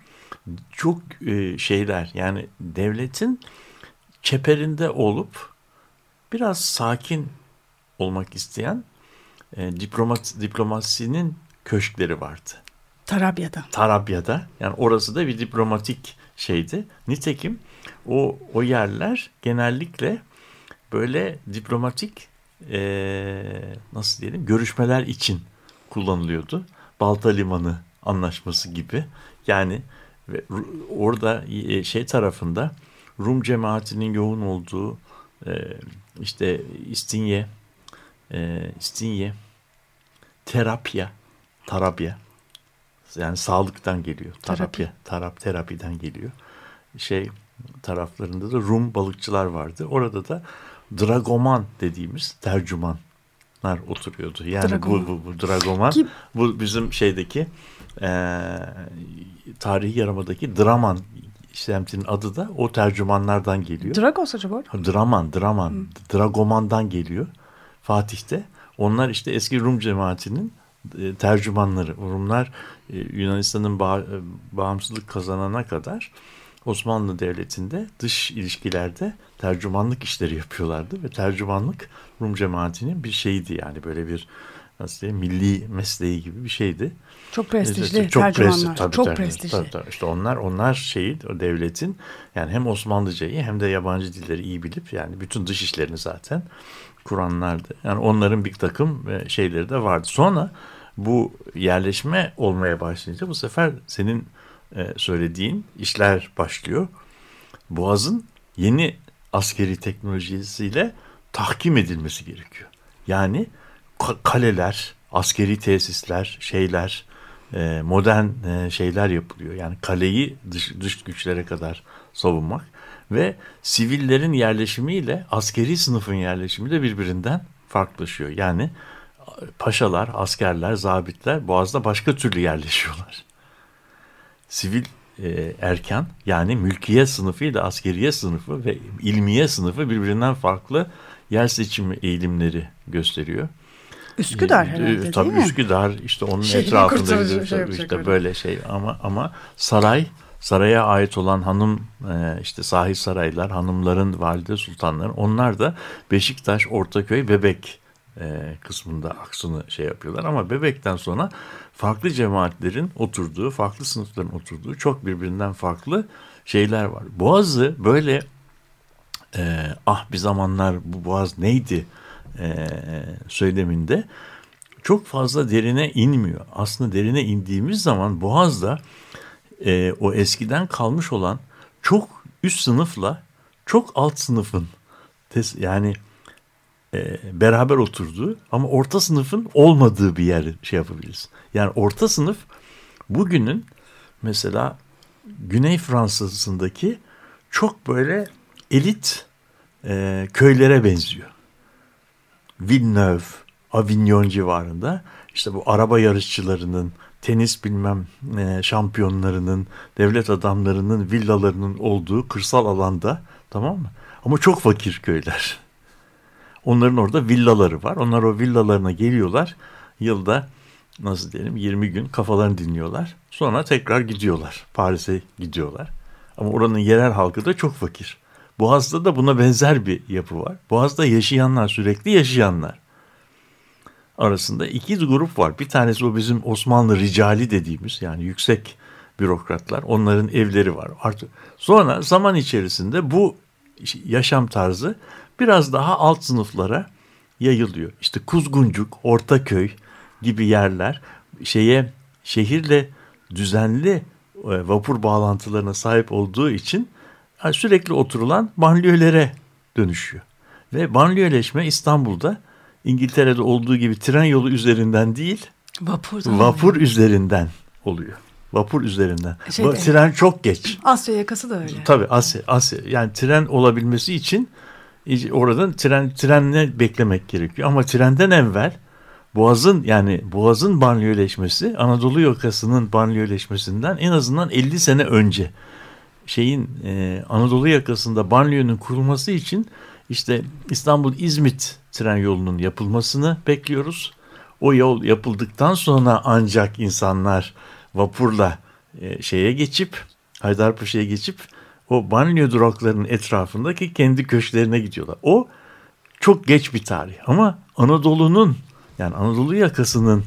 çok e, şeyler yani devletin çeperinde olup biraz sakin olmak isteyen e, diplomat diplomasinin köşkleri vardı. Tarabya'da. Tarabya'da yani orası da bir diplomatik şeydi. Nitekim o o yerler genellikle böyle diplomatik eee, nasıl diyelim görüşmeler için kullanılıyordu. Balta Limanı anlaşması gibi. Yani orada e, şey tarafında Rum cemaatinin yoğun olduğu eee, işte İstinye, eee, İstinye, Terapya, Tarabya yani sağlıktan geliyor. Terapi, tarap terapiden geliyor. Şey taraflarında da Rum balıkçılar vardı. Orada da dragoman dediğimiz tercümanlar oturuyordu. Yani Dragoman. bu, bu, bu dragoman Ki- bu bizim şeydeki eee tarihi yarımadaki Draman semtinin adı da o tercümanlardan geliyor. Dragos acaba? Draman, Draman, Dragoman'dan geliyor Fatih'te. Onlar işte eski Rum cemaatinin e, tercümanları. Rumlar e, Yunanistan'ın bağ- e, bağımsızlık kazanana kadar Osmanlı Devleti'nde dış ilişkilerde tercümanlık işleri yapıyorlardı ve tercümanlık Rum cemaatinin bir şeydi yani böyle bir nasıl diyeyim milli mesleği gibi bir şeydi. Çok prestijli Çok tercümanlar. prestij, tabii, çok tabii, prestijli. tabii, tabii. İşte onlar onlar şeyi o devletin yani hem Osmanlıcayı hem de yabancı dilleri iyi bilip yani bütün dış işlerini zaten kuranlardı. Yani onların bir takım e, şeyleri de vardı. Sonra bu yerleşme olmaya başlayınca bu sefer senin söylediğin işler başlıyor. Boğaz'ın yeni askeri teknolojisiyle tahkim edilmesi gerekiyor. Yani ka- kaleler, askeri tesisler, şeyler, e, modern e, şeyler yapılıyor. Yani kaleyi dış, dış güçlere kadar savunmak ve sivillerin yerleşimiyle askeri sınıfın yerleşimi de birbirinden farklılaşıyor. Yani paşalar, askerler, zabitler Boğaz'da başka türlü yerleşiyorlar. Sivil e, erken yani mülkiye sınıfı ile askeriye sınıfı ve ilmiye sınıfı birbirinden farklı yer seçimi eğilimleri gösteriyor. Üsküdar Ee, herhalde Tabii değil mi? Üsküdar işte onun Şehri etrafında işte, şey işte öyle. böyle şey ama ama saray saraya ait olan hanım e, işte sahil saraylar hanımların valide sultanların onlar da Beşiktaş Ortaköy Bebek e, kısmında aksını şey yapıyorlar ama Bebek'ten sonra farklı cemaatlerin oturduğu farklı sınıfların oturduğu çok birbirinden farklı şeyler var. Boğazı böyle e, ah bir zamanlar bu boğaz neydi e, söyleminde çok fazla derine inmiyor. Aslında derine indiğimiz zaman boğazda e, o eskiden kalmış olan çok üst sınıfla çok alt sınıfın yani e, beraber oturduğu ama orta sınıfın olmadığı bir yer şey yapabiliriz. Yani orta sınıf bugünün mesela Güney Fransa'sındaki çok böyle elit e, köylere benziyor. Villeneuve, Avignon civarında işte bu araba yarışçılarının, tenis bilmem e, şampiyonlarının, devlet adamlarının villalarının olduğu kırsal alanda tamam mı? Ama çok fakir köyler. Onların orada villaları var. Onlar o villalarına geliyorlar. Yılda nasıl diyelim 20 gün kafalarını dinliyorlar. Sonra tekrar gidiyorlar. Paris'e gidiyorlar. Ama oranın yerel halkı da çok fakir. Boğaz'da da buna benzer bir yapı var. Boğaz'da yaşayanlar sürekli yaşayanlar arasında iki grup var. Bir tanesi o bizim Osmanlı ricali dediğimiz yani yüksek bürokratlar. Onların evleri var. Artık sonra zaman içerisinde bu yaşam tarzı biraz daha alt sınıflara yayılıyor. İşte Kuzguncuk, Ortaköy gibi yerler şeye şehirle düzenli e, vapur bağlantılarına sahip olduğu için yani sürekli oturulan banliyölere dönüşüyor. Ve banliyöleşme İstanbul'da İngiltere'de olduğu gibi tren yolu üzerinden değil, Vapur. vapur üzerinden oluyor. Vapur üzerinden. Şey Bu de- tren çok geç. Asya yakası da öyle. Tabii Asya, Asya. Yani tren olabilmesi için oradan tren trenle beklemek gerekiyor. Ama trenden evvel Boğaz'ın yani Boğaz'ın banliyöleşmesi Anadolu yakasının banliyöleşmesinden en azından 50 sene önce şeyin e, Anadolu yakasında banliyönün kurulması için işte İstanbul-İzmit tren yolunun yapılmasını bekliyoruz. O yol yapıldıktan sonra ancak insanlar vapurla e, şeye geçip Haydarpaşa'ya geçip o banliyö duraklarının etrafındaki kendi köşklerine gidiyorlar. O çok geç bir tarih ama Anadolu'nun yani Anadolu yakasının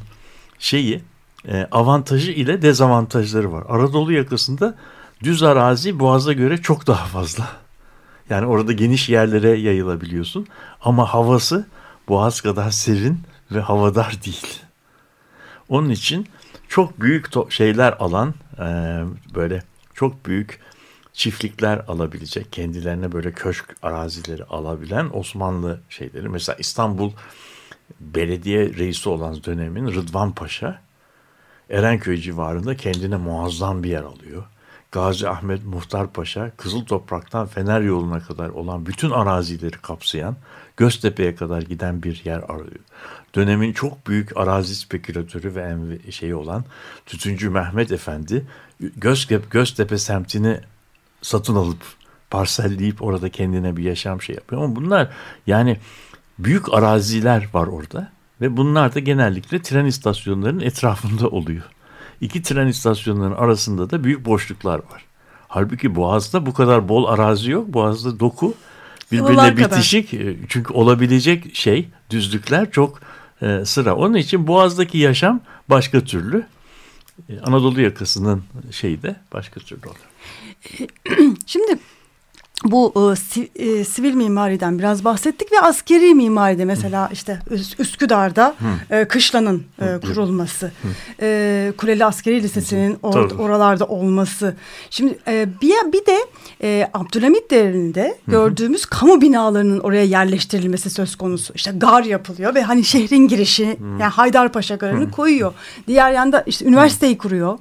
şeyi e, avantajı ile dezavantajları var. Anadolu yakasında düz arazi Boğaz'a göre çok daha fazla. Yani orada geniş yerlere yayılabiliyorsun ama havası Boğaz kadar serin ve havadar değil. Onun için çok büyük şeyler alan e, böyle çok büyük çiftlikler alabilecek kendilerine böyle köşk arazileri alabilen Osmanlı şeyleri mesela İstanbul belediye reisi olan dönemin Rıdvan Paşa Erenköy civarında kendine muazzam bir yer alıyor. Gazi Ahmet Muhtar Paşa Kızıl Toprak'tan Fener yoluna kadar olan bütün arazileri kapsayan Göztepe'ye kadar giden bir yer arıyor. Dönemin çok büyük arazi spekülatörü ve şeyi olan Tütüncü Mehmet Efendi Göztepe, Göztepe semtini satın alıp parselleyip orada kendine bir yaşam şey yapıyor. Ama bunlar yani büyük araziler var orada ve bunlar da genellikle tren istasyonlarının etrafında oluyor. İki tren istasyonlarının arasında da büyük boşluklar var. Halbuki Boğaz'da bu kadar bol arazi yok. Boğaz'da doku birbirine bitişik. E, Çünkü olabilecek şey düzlükler çok e, sıra. Onun için Boğaz'daki yaşam başka türlü. E, Anadolu yakasının şeyi de başka türlü oluyor. Şimdi bu e, si- sivil mimariden biraz bahsettik ve askeri mimaride mesela işte Üs- Üsküdar'da e, kışlanın e, kurulması, e, Kuleli Askeri Lisesi'nin or- Tabii. oralarda olması. Şimdi e, bir, bir de e, Abdülhamit devrinde gördüğümüz kamu binalarının oraya yerleştirilmesi söz konusu. İşte gar yapılıyor ve hani şehrin girişi yani Haydarpaşa garını koyuyor. Diğer yanda işte üniversiteyi kuruyor.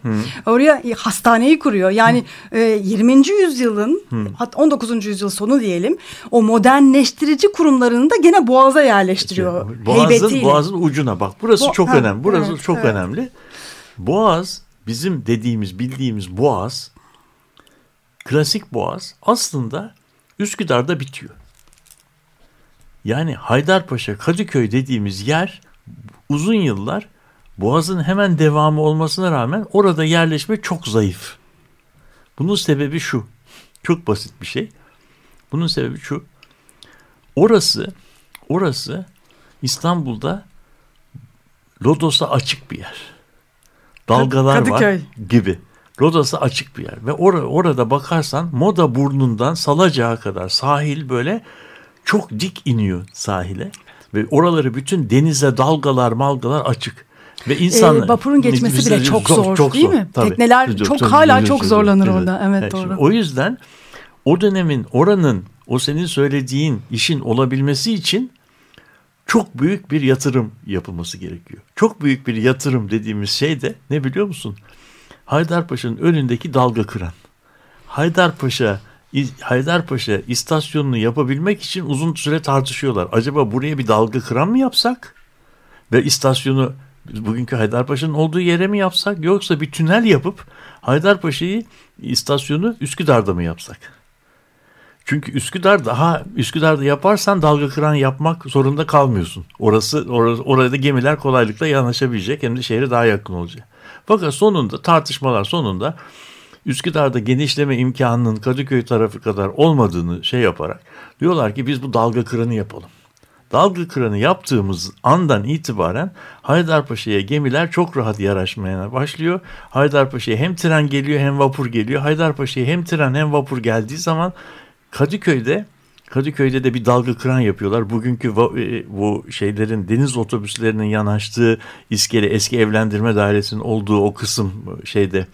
Oraya e, hastaneyi kuruyor. Yani e, 20. yüzyılın hat 19. yüzyıl sonu diyelim o modernleştirici kurumlarını da gene Boğaz'a yerleştiriyor. Boğaz'ın, heybetiyle. Boğaz'ın ucuna bak. Burası Bo- çok ha, önemli. Burası evet, çok evet. önemli. Boğaz bizim dediğimiz, bildiğimiz Boğaz klasik Boğaz aslında Üsküdar'da bitiyor. Yani Haydarpaşa, Kadıköy dediğimiz yer uzun yıllar Boğaz'ın hemen devamı olmasına rağmen orada yerleşme çok zayıf. Bunun sebebi şu. Çok basit bir şey. Bunun sebebi şu. Orası orası İstanbul'da Lodos'a açık bir yer. Dalgalar Kadıköy. var gibi. Lodos'a açık bir yer. Ve or- orada bakarsan Moda burnundan Salacak'a kadar sahil böyle çok dik iniyor sahile. Ve oraları bütün denize dalgalar malgalar açık. Ve insan Ee, vapurun geçmesi bile çok zor, değil mi? Tabii. Tekneler çok- hala çok zorlanır orada. Evet, şimdi doğru. O yüzden o dönemin oranın o senin söylediğin işin olabilmesi için çok büyük bir yatırım yapılması gerekiyor. Çok büyük bir yatırım dediğimiz şey de ne biliyor musun? Haydarpaşa'nın önündeki dalga kıran. Haydarpaşa Haydarpaşa istasyonunu yapabilmek için uzun süre tartışıyorlar. Acaba buraya bir dalga kıran mı yapsak? Ve istasyonu bugünkü Haydarpaşa'nın olduğu yere mi yapsak? Yoksa bir tünel yapıp Haydarpaşa'yı istasyonu Üsküdar'da mı yapsak? Çünkü Üsküdar daha Üsküdar'da yaparsan dalga kıran yapmak zorunda kalmıyorsun. Orası orası orada gemiler kolaylıkla yanaşabilecek hem de şehre daha yakın olacak. Fakat sonunda tartışmalar sonunda Üsküdar'da genişleme imkanının Kadıköy tarafı kadar olmadığını şey yaparak diyorlar ki biz bu dalga kıranı yapalım. Dalga kıranı yaptığımız andan itibaren Haydarpaşa'ya gemiler çok rahat yaraşmaya başlıyor. Haydarpaşa'ya hem tren geliyor hem vapur geliyor. Haydarpaşa'ya hem tren hem vapur geldiği zaman Kadıköy'de Kadıköy'de de bir dalga kıran yapıyorlar. Bugünkü e, bu şeylerin deniz otobüslerinin yanaştığı iskele eski evlendirme dairesinin olduğu o kısım şeyde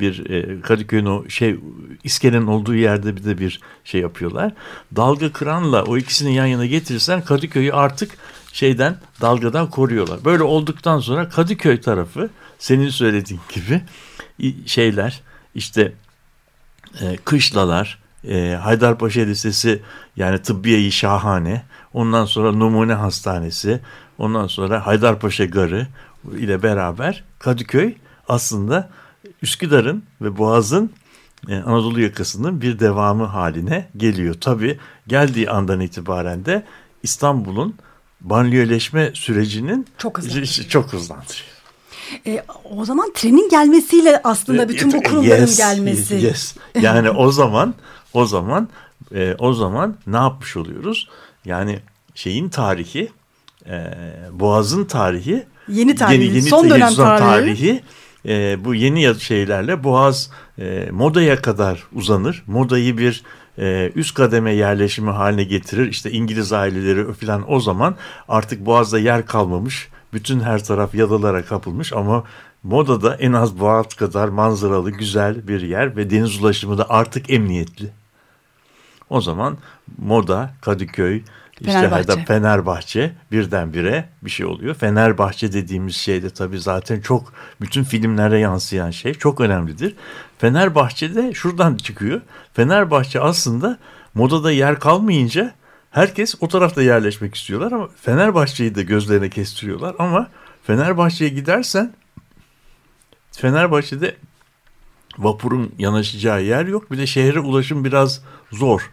bir e, Kadıköy'ün o şey iskelenin olduğu yerde bir de bir şey yapıyorlar. Dalga kıranla o ikisini yan yana getirirsen Kadıköy'ü artık şeyden dalgadan koruyorlar. Böyle olduktan sonra Kadıköy tarafı senin söylediğin gibi şeyler işte e, kışlalar, e, Haydarpaşa Lisesi yani tıbbiyeyi şahane, ondan sonra numune hastanesi, ondan sonra Haydarpaşa Garı ile beraber Kadıköy aslında Üsküdar'ın ve Boğaz'ın e, Anadolu yakasının bir devamı haline geliyor. Tabii geldiği andan itibaren de İstanbul'un banliyöleşme sürecinin Çok hızlandırıyor. çok hızlandırıyor. E, o zaman trenin gelmesiyle aslında bütün bu kurumların Yes, gelmesi. Yes. Yani o zaman o zaman e, o zaman ne yapmış oluyoruz? Yani şeyin tarihi e, Boğaz'ın tarihi Yeni tarihi, son yeni dönem tarihi. e, bu yeni şeylerle Boğaz e, modaya kadar uzanır. Modayı bir e, üst kademe yerleşimi haline getirir. İşte İngiliz aileleri falan o zaman artık Boğaz'da yer kalmamış. Bütün her taraf yalılara kapılmış ama modada en az Boğaz kadar manzaralı güzel bir yer ve deniz ulaşımı da artık emniyetli. O zaman Moda, Kadıköy, işte Fenerbahçe. Fenerbahçe. Fenerbahçe birdenbire bir şey oluyor. Fenerbahçe dediğimiz şey de tabii zaten çok bütün filmlere yansıyan şey çok önemlidir. Fenerbahçe de şuradan çıkıyor. Fenerbahçe aslında modada yer kalmayınca herkes o tarafta yerleşmek istiyorlar ama Fenerbahçe'yi de gözlerine kestiriyorlar ama Fenerbahçe'ye gidersen Fenerbahçe'de vapurun yanaşacağı yer yok. Bir de şehre ulaşım biraz zor.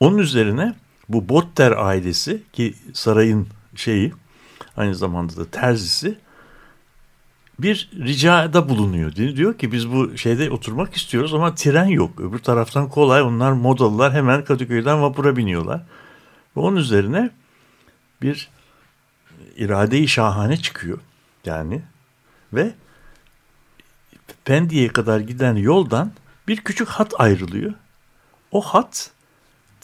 Onun üzerine bu Botter ailesi ki sarayın şeyi aynı zamanda da terzisi bir ricada bulunuyor. Diyor ki biz bu şeyde oturmak istiyoruz ama tren yok. Öbür taraftan kolay onlar modalılar hemen Kadıköy'den vapura biniyorlar. Ve onun üzerine bir irade-i şahane çıkıyor yani ve Pendik'e kadar giden yoldan bir küçük hat ayrılıyor. O hat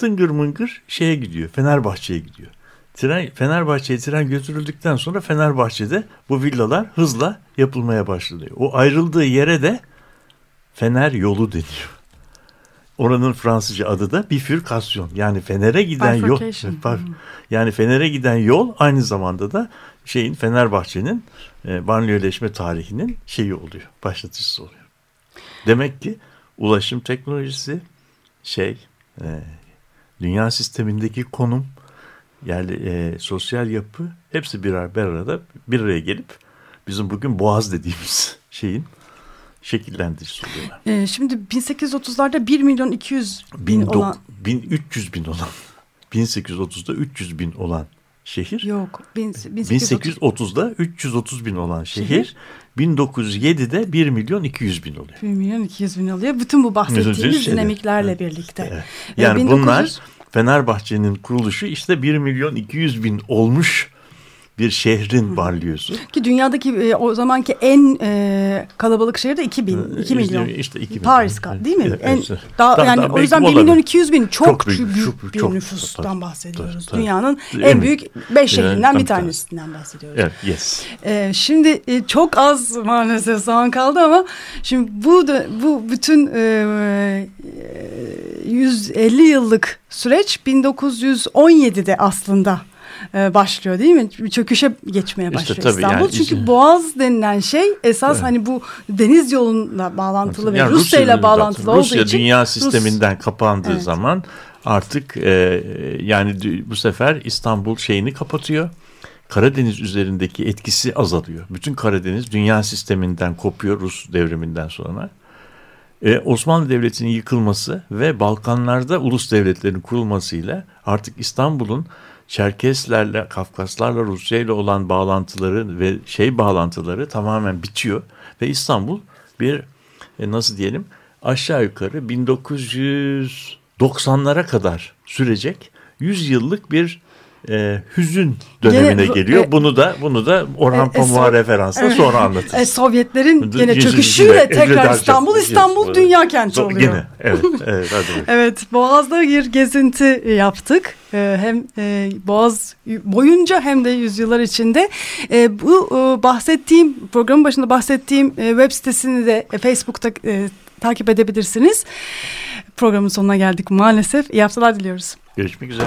tıngır mıngır şeye gidiyor. Fenerbahçe'ye gidiyor. Tren, Fenerbahçe'ye tren götürüldükten sonra Fenerbahçe'de bu villalar hızla yapılmaya başlıyor. O ayrıldığı yere de Fener yolu deniyor. Oranın Fransızca adı da bifürkasyon. Yani Fener'e giden yol. Bifurcation. Yani Fener'e giden yol aynı zamanda da şeyin Fenerbahçe'nin e, banliyöleşme tarihinin şeyi oluyor. Başlatıcısı oluyor. Demek ki ulaşım teknolojisi şey e, dünya sistemindeki konum yerli e, sosyal yapı hepsi birer bir arada bir araya gelip bizim bugün boğaz dediğimiz şeyin şekillendiricisi oluyorlar. E, şimdi 1830'larda 1 milyon 200 bin Bin olan 1300 bin olan 1830'da 300 bin olan şehir yok. Bin, 1830 1830'da 330 bin olan şehir, Şehir. 1907'de 1 milyon 200 bin oluyor. 1 milyon 200 bin oluyor. Bütün bu bahsettiğimiz dinamiklerle Evet. birlikte. Evet. Ve Yani 1900 bunlar Fenerbahçe'nin kuruluşu işte 1 milyon 200 bin olmuş bir şehrin barlıyorsu. Ki dünyadaki e, o zamanki en e, kalabalık şehir de 2000, 2 işte- milyon. işte 2 milyon. Paris ka- değil mi? Evet, en, evet. daha, Daha- yani daha o yüzden belki 1 milyon olabilir. 200 bin çok, Çok büyük, büyük, çok- bir çok- nüfustan tabii, bahsediyoruz. tabii, tabii. Dünyanın En en büyük. büyük 5 Yani şehrinden tabii, bir tabii. tanesinden bahsediyoruz. Evet, yes. Ee, şimdi e, çok az maalesef zaman kaldı ama şimdi bu da bu bütün e, e, 150 yıllık süreç 1917'de aslında e, başlıyor değil mi? Çöküşe geçmeye İşte başlıyor tabii İstanbul. yani Çünkü işte- Boğaz denilen şey esas Evet. hani bu deniz yoluyla bağlantılı ve Yani Rusya ile bağlantılı zaten- olduğu Rusya için dünya Rus- sisteminden kapandığı Evet. zaman artık e, yani bu sefer İstanbul şeyini kapatıyor. Karadeniz üzerindeki etkisi azalıyor. Bütün Karadeniz dünya sisteminden kopuyor Rus devriminden sonra. E, Osmanlı Devleti'nin yıkılması ve Balkanlarda ulus devletlerin kurulmasıyla artık İstanbul'un Çerkeslerle, Kafkaslarla, Rusya ile olan bağlantıları ve şey bağlantıları tamamen bitiyor. Ve İstanbul bir e, nasıl diyelim aşağı yukarı 1990'lara kadar sürecek 100 yıllık bir e, hüzün dönemine Gene- geliyor. e- bunu da bunu da Orhan E, e, Pamuk'a so- referansla sonra anlatırız. E, Sovyetlerin gene çöküşüyle tekrar. İstanbul, İstanbul dünya kenti oluyor. Yine evet evet hadi. Evet, Boğaz'da bir gezinti yaptık. Ee, hem e, Boğaz boyunca hem de yüzyıllar içinde. Bu e, bahsettiğim, programın başında bahsettiğim e, web sitesini de e, Facebook'ta e, takip edebilirsiniz. Programın sonuna geldik maalesef. İyi haftalar diliyoruz. Görüşmek üzere.